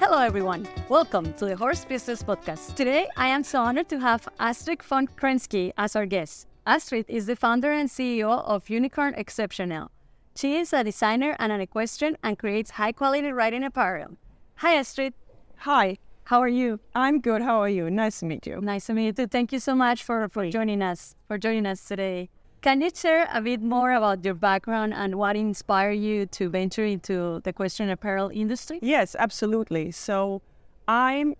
Hello, everyone. Welcome to the Horse Business Podcast. Today, I am so honored to have Astrid von Krenski as our guest. Astrid is the founder and CEO of Uniqcorn Exceptionnel. She is a designer and an equestrian and creates high quality riding apparel. Hi, Astrid. Hi, How are you? I'm good. How are you? Nice to meet you. Nice to meet you too. Thank you so much for, for joining us for joining us today. Can you share a bit more about your background and what inspired you to venture into the equestrian apparel industry? Yes, absolutely. So, I'm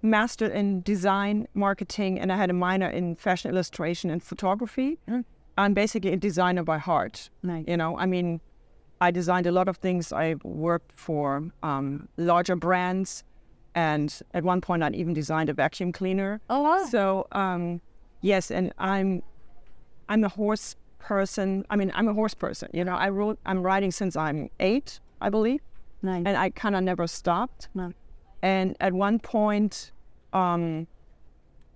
mastered in design, marketing, and I had a minor in fashion illustration and photography. I'm basically a designer by heart. Nice. You know, I mean, I designed a lot of things. I worked for um, larger brands, and at one point, I'd even designed a vacuum cleaner. Oh wow. So um, yes, and I'm I'm a horse person. I mean, I'm a horse person. You know, I wrote I'm riding since I'm eight, I believe, nice. and I kind of never stopped. No. And at one point, um,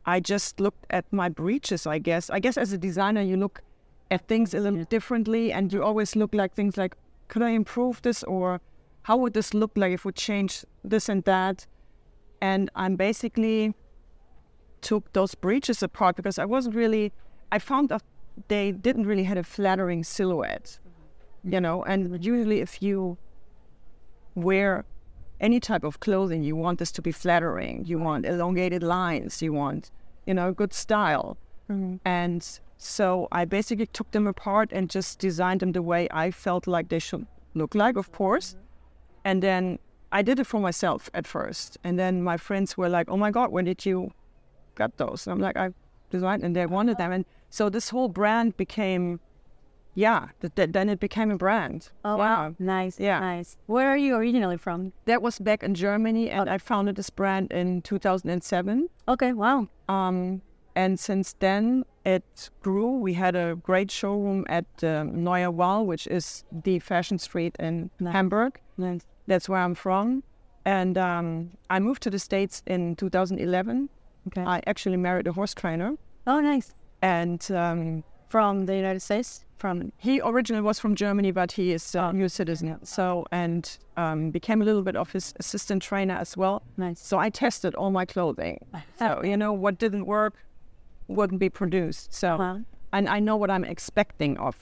I just looked at my breeches. I guess. I guess as a designer, you look at things a little differently, and you always look like things like, could I improve this, or how would this look like if we change this and that? And I'm basically took those breeches apart because I wasn't really. I found they didn't really had a flattering silhouette, you know. And usually, if you wear any type of clothing, you want this to be flattering. You want elongated lines. You want, you know, good style. Mm-hmm. And so I basically took them apart and just designed them the way I felt like they should look like, of course. Mm-hmm. And then I did it for myself at first. And then my friends were like, oh my God, when did you get those? And I'm like, I designed and they wanted them. And so this whole brand became, yeah, th- th- then it became a brand. Oh wow. Nice. Yeah. Nice. Where are you originally from? That was back in Germany, and I founded this brand in 2007. Okay. Wow. Um, and since then, it grew. We had a great showroom at um, Neuer Wall, which is the fashion street in Nice. Hamburg. Nice. That's where I'm from. And um, I moved to the States in 2011. Okay. I actually married a horse trainer. oh, nice. And um, From the United States. From he originally was from Germany, but he is a new citizen. So, and um, became a little bit of his assistant trainer as well. nice. So I tested all my clothing. So, you know, what didn't work wouldn't be produced. So, Wow. and I know what I'm expecting of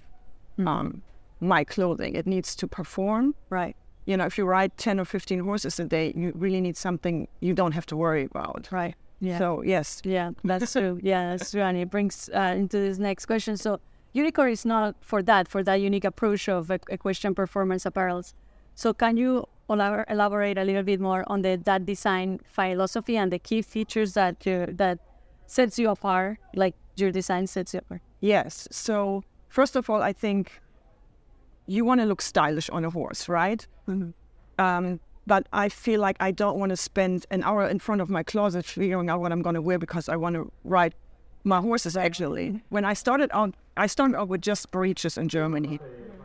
um, my clothing. It needs to perform. Right. You know, if you ride 10 or 15 horses a day, you really need something you don't have to worry about. Right. Yeah. So, yes. Yeah, that's true. Yeah, that's true. And it brings uh, into this next question. So, Uniqcorn is not for that, for that unique approach of equestrian performance apparels. So, can you elaborate a little bit more on the that design philosophy and the key features that you, that sets you apart, like your design sets you apart? Yes. So, first of all, I think you want to look stylish on a horse, right? Um, but I feel like I don't want to spend an hour in front of my closet figuring out what I'm going to wear because I want to ride my horses. Actually, mm-hmm. when I started out, I started out with just breeches in Germany.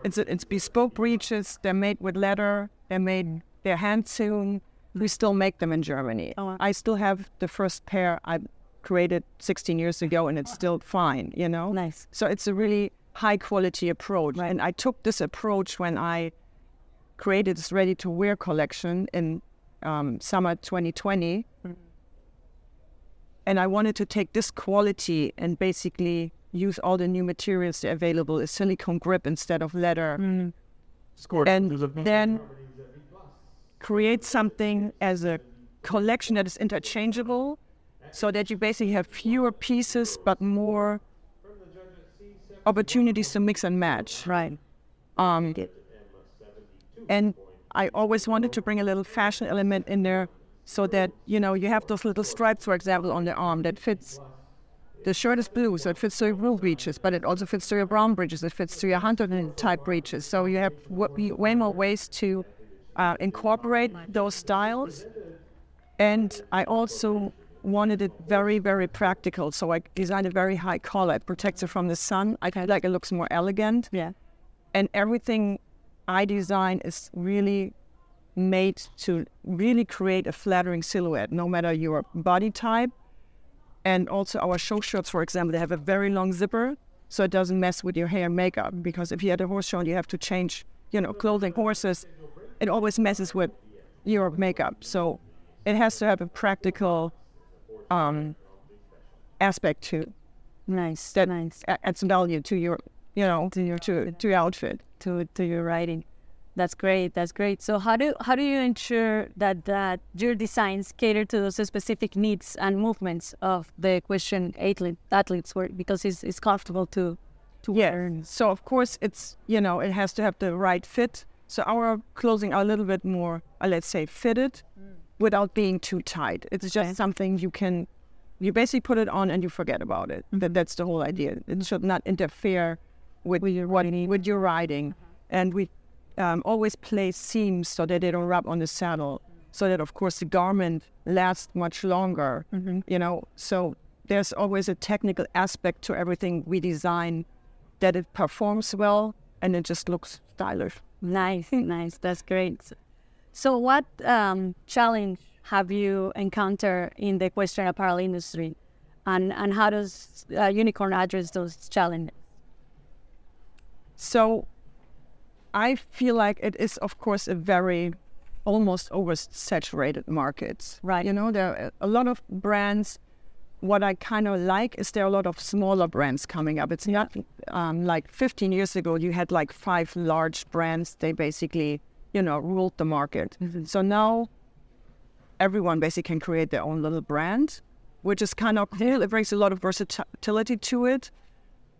It's it's bespoke breeches. They're made with leather. They're made. They're hand sewn. Mm-hmm. We still make them in Germany. Oh, wow. I still have the first pair I created 16 years ago, and it's still fine. You know. Nice. So it's a really high quality approach. And I took this approach when I created this ready to wear collection in um, summer 2020. And I wanted to take this quality and basically use all the new materials that are available, a silicone grip instead of leather, Scored. and a- then create something as a collection that is interchangeable so that you basically have fewer pieces but more opportunities to mix and match. Right. Um, and I always wanted to bring a little fashion element in there so that, you know, you have those little stripes, for example, on the arm that fits. The shirt is blue, so it fits to your blue breeches, but it also fits to your brown breeches. It fits to your hunter type breeches. So you have w- way more ways to uh, incorporate those styles. And I also wanted it very, very practical. So I designed a very high collar. It protects it from the sun. I feel like it looks more elegant Yeah. and everything I design is really made to really create a flattering silhouette, no matter your body type. And also our show shirts, for example, they have a very long zipper, so it doesn't mess with your hair and makeup. Because if you had a horse show and you have to change, you know, clothing horses, it always messes with your makeup. So it has to have a practical um, aspect to Nice, that nice. adds value to your, you know, to your to, to your outfit. to to your writing. That's great. That's great. So how do how do you ensure that that your designs cater to those specific needs and movements of the equestrian athlete athletes where because it's it's comfortable to to Yeah. wear. So of course it's you know it has to have the right fit. So our clothing are a little bit more, uh, let's say, fitted, without being too tight. It's just Okay. something you can, you basically put it on and you forget about it. That that's the whole idea. It should not interfere with, With your what riding. with your riding, and we um, always place seams so that they don't rub on the saddle. So that of course the garment lasts much longer. You know, so there's always a technical aspect to everything we design that it performs well and it just looks stylish. Nice, nice. That's great. So what um, challenge have you encountered in the equestrian apparel industry, and and how does uh, Uniqcorn address those challenges? So I feel like it is, of course, a very almost oversaturated market. Right. You know, there are a lot of brands. What I kind of like is there are a lot of smaller brands coming up. It's not um, like 15 years ago, you had like five large brands. They basically, you know, ruled the market. So now everyone basically can create their own little brand, which is kind of cool. It brings a lot of versatility to it.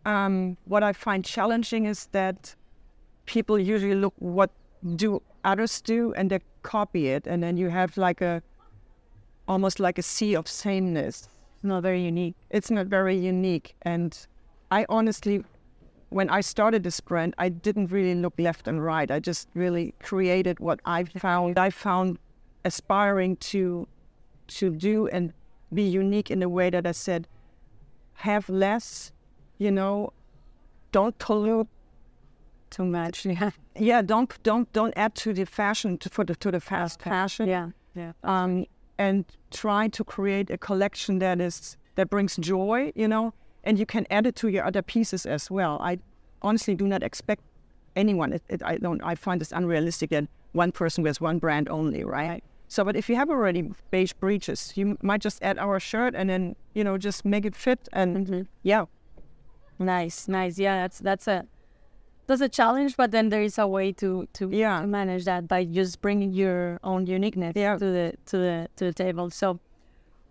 Um, what I find challenging is that people usually look what do others do and they copy it, and then you have like a almost like a sea of sameness. It's Not very unique. It's not very unique, and I honestly, when I started this brand, I didn't really look left and right. I just really created what I found. I found aspiring to to do and be unique in a way that I said, have less, you know, don't pollute Too much. Yeah. yeah don't don't don't add to the fashion to, for the to the fast fashion Yeah. Yeah. um and try to create a collection that is that brings joy you know and you can add it to your other pieces as well i honestly do not expect anyone it, it, i don't i find this unrealistic that one person wears one brand only right? Right. so but if you have already beige breeches you might just add our shirt and then you know just make it fit and yeah Nice, nice. Yeah, that's that's a that's a challenge, but then there is a way to to, Yeah. manage that by just bringing your own uniqueness Yeah. to the to the to the table. So,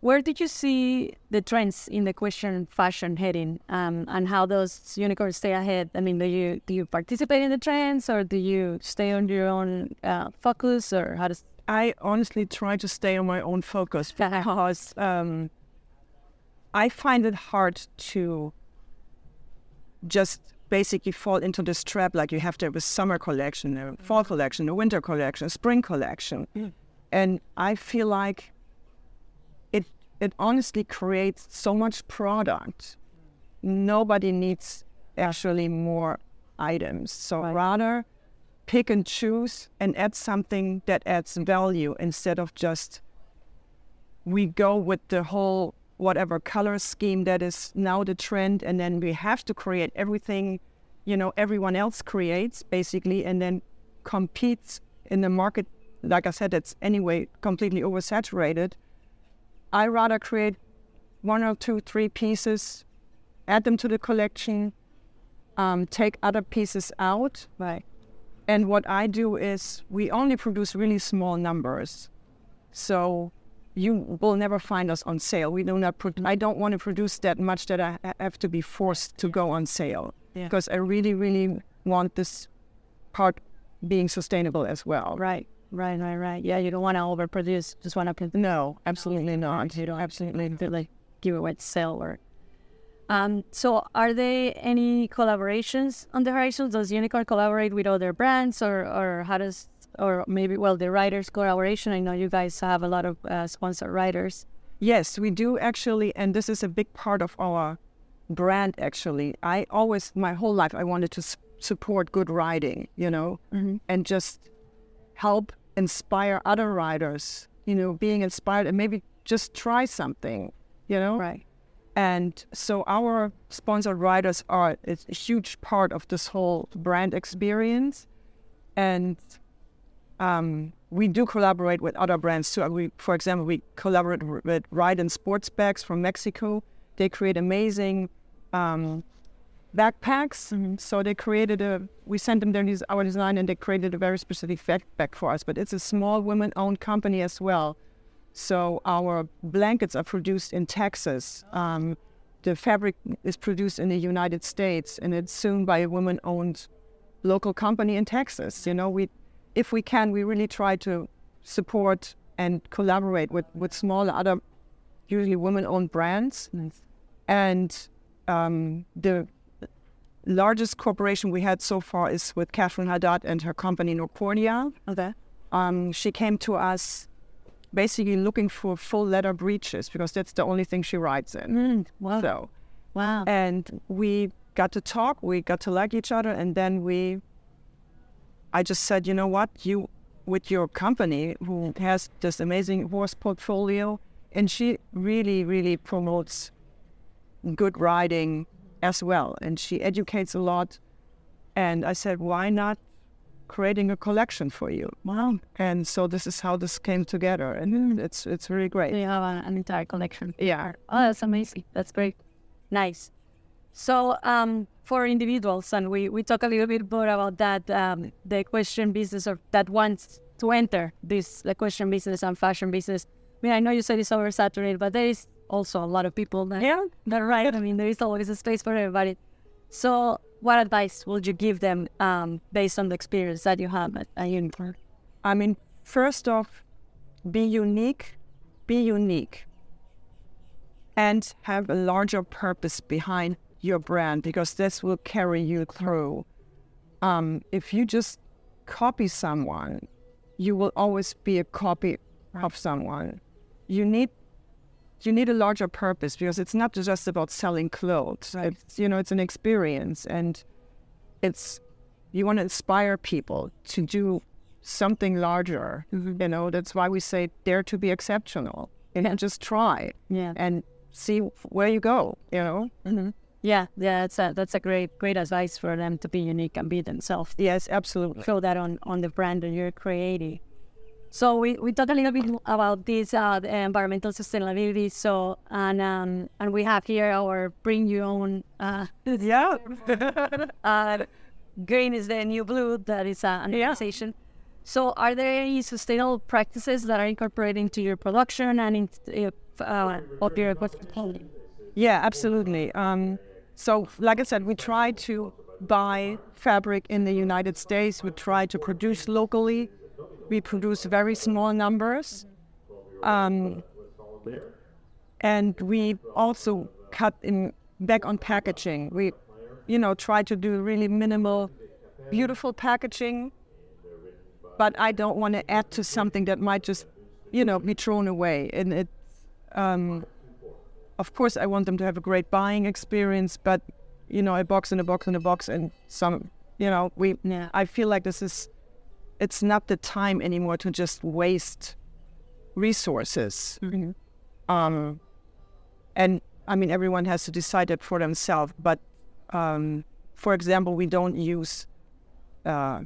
where did you see the trends in the equestrian fashion heading, um, and how does Uniqcorns stay ahead? I mean, do you do you participate in the trends, or do you stay on your own uh, focus, or how does? I honestly try to stay on my own focus because um, I find it hard to just basically fall into this trap like you have to have a summer collection, a fall collection, a winter collection, a spring collection. Mm. And I feel like it it honestly creates so much product. Nobody needs actually more items. So Right. rather pick and choose and add something that adds value instead of just we go with the whole whatever color scheme that is now the trend and then we have to create everything you know everyone else creates basically and then competes in the market like i said that's anyway completely oversaturated i rather create one or two three pieces add them to the collection um, take other pieces out Right. and what I do is we only produce really small numbers. So you will never find us on sale. We do not. Pro- I don't want to produce that much that I have to be forced to go on sale Yeah. because I really, really want this part being sustainable as well. Right. Right. Right. Right. Yeah. You don't want to overproduce. Just want to. No, absolutely not. You don't absolutely not. like give away to sell or um so are there any collaborations on the horizon does Uniqcorn collaborate with other brands or or how does or maybe well the writers collaboration i know you guys have a lot of uh, sponsored writers Yes, we do actually, and this is a big part of our brand. Actually, I always, my whole life, I wanted to s- support good writing, you know, and just help inspire other writers, you know, being inspired and maybe just try something, you know. right And so our sponsored writers are it's a huge part of this whole brand experience. And um, we do collaborate with other brands too. We, for example, we collaborate with Ride and Sports Bags from Mexico. They create amazing um, backpacks. Mm-hmm. So they created a. We sent them their our design, and they created a very specific backpack for us. But it's a small women-owned company as well. So our blankets are produced in Texas. Um, the fabric is produced in the United States, and it's sewn by a woman-owned local company in Texas. You know, we, if we can, we really try to support and collaborate with with small other, usually women-owned brands. Nice. And um, the largest corporation we had so far is with Catherine Haddad and her company Norcordia. Okay. Um, she came to us basically looking for full leather breeches because that's the only thing she rides in. Mm, wow. So, wow. and we got to talk, we got to like each other, and then we, I just said, you know what, you, with your company who has this amazing horse portfolio, and she really, really promotes good riding as well, and she educates a lot. And I said, why not creating a collection for you? wow. And so this is how this came together, and it's it's really great. you have an, an entire collection. Yeah. Oh, that's amazing. That's great. Nice. So, um, for individuals, and we, we talk a little bit more about that, um, the equestrian business or that wants to enter this equestrian business and fashion business. I mean, I know you said it's oversaturated, but there is also a lot of people that, Yeah. that right. I mean, there is always a space for everybody. So, what advice would you give them um, based on the experience that you have at, at Uniqcorn? I mean, first off, be unique, be unique, and have a larger purpose behind your brand because this will carry you through. Um, if you just copy someone, you will always be a copy of someone. You need you need a larger purpose because it's not just about selling clothes. Right. It's you know it's an experience and it's you want to inspire people to do something larger. You know that's why we say dare to be exceptional and just try Yeah. and see where you go. You know. Mm-hmm. Yeah, yeah, that's a, that's a great great advice for them to be unique and be themselves. Yes, absolutely. Show that on, on the brand that you're creating. So we, we talked a little bit about this uh, the environmental sustainability. So and um, and we have here our bring your own. Uh, Yeah. uh, green is the new blue. That is uh, an Yeah. organization. So are there any sustainable practices that are incorporated into your production and in, uh, of your equipment? Yeah, absolutely. Um, so, like I said, we try to buy fabric in the United States. We try to produce locally. We produce very small numbers. Um, and we also cut in back on packaging. We, you know, try to do really minimal, beautiful packaging. But I don't want to add to something that might just, you know, be thrown away. And it, um, of course, I want them to have a great buying experience. But you know, a box in a box in a box and some, you know, we. Yeah. I feel like this is, it's not the time anymore to just waste resources. Um, and I mean, everyone has to decide it for themselves. But um, for example, we don't use uh,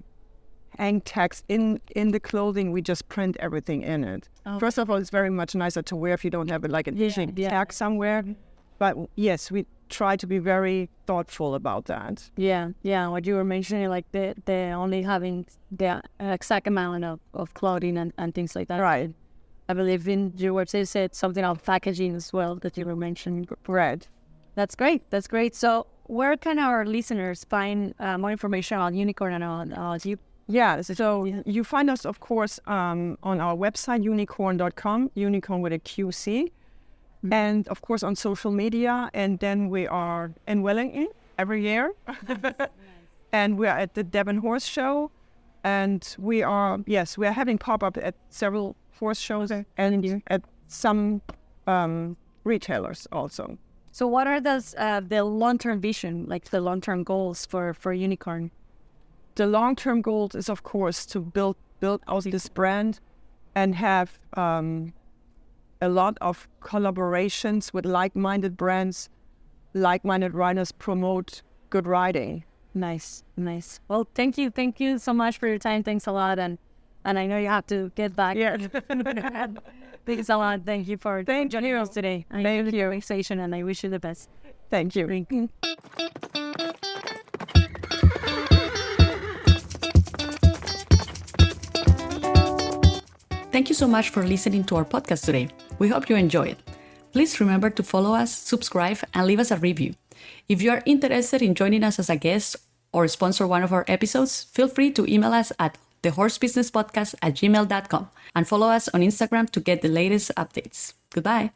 hang tags in in the clothing. We just print everything in it. Okay. First of all, it's very much nicer to wear if you don't have it like a Yeah, yeah. tag somewhere. But yes, we try to be very thoughtful about that. Yeah, yeah. What you were mentioning, like the the only having the exact amount of, of clothing and, and things like that. Right. I believe in your website said something about packaging as well that you were mentioning. Bread. That's great. That's great. So where can our listeners find uh, more information on Uniqcorn and on uh, you? Yeah, so Yeah. you find us, of course, um, on our website, uniqcorn.com, unicorn with a QC, and of course on social media. And then we are in Wellington every year. and we are at the Devon Horse Show. And we are, yes, we are having pop up at several horse shows and at some um, retailers also. So what are those uh, the long term vision, like the long term goals for for Uniqcorn? The long term goal is of course to build build out this brand and have um, a lot of collaborations with like-minded brands, like-minded riders promote good riding. Nice, nice. Well, thank you, thank you so much for your time. Thanks a lot, and and I know you have to get back. Yeah. Thanks a lot. Thank you for Thank joining you. us today. Thank I enjoyed the you. conversation, and I wish you the best. Thank you. Thank you. Thank you so much for listening to our podcast today. We hope you enjoy it. Please remember to follow us, subscribe, and leave us a review. If you are interested in joining us as a guest or sponsor one of our episodes, feel free to email us at thehorsebusinesspodcast at gmail.com and follow us on Instagram to get the latest updates. Goodbye.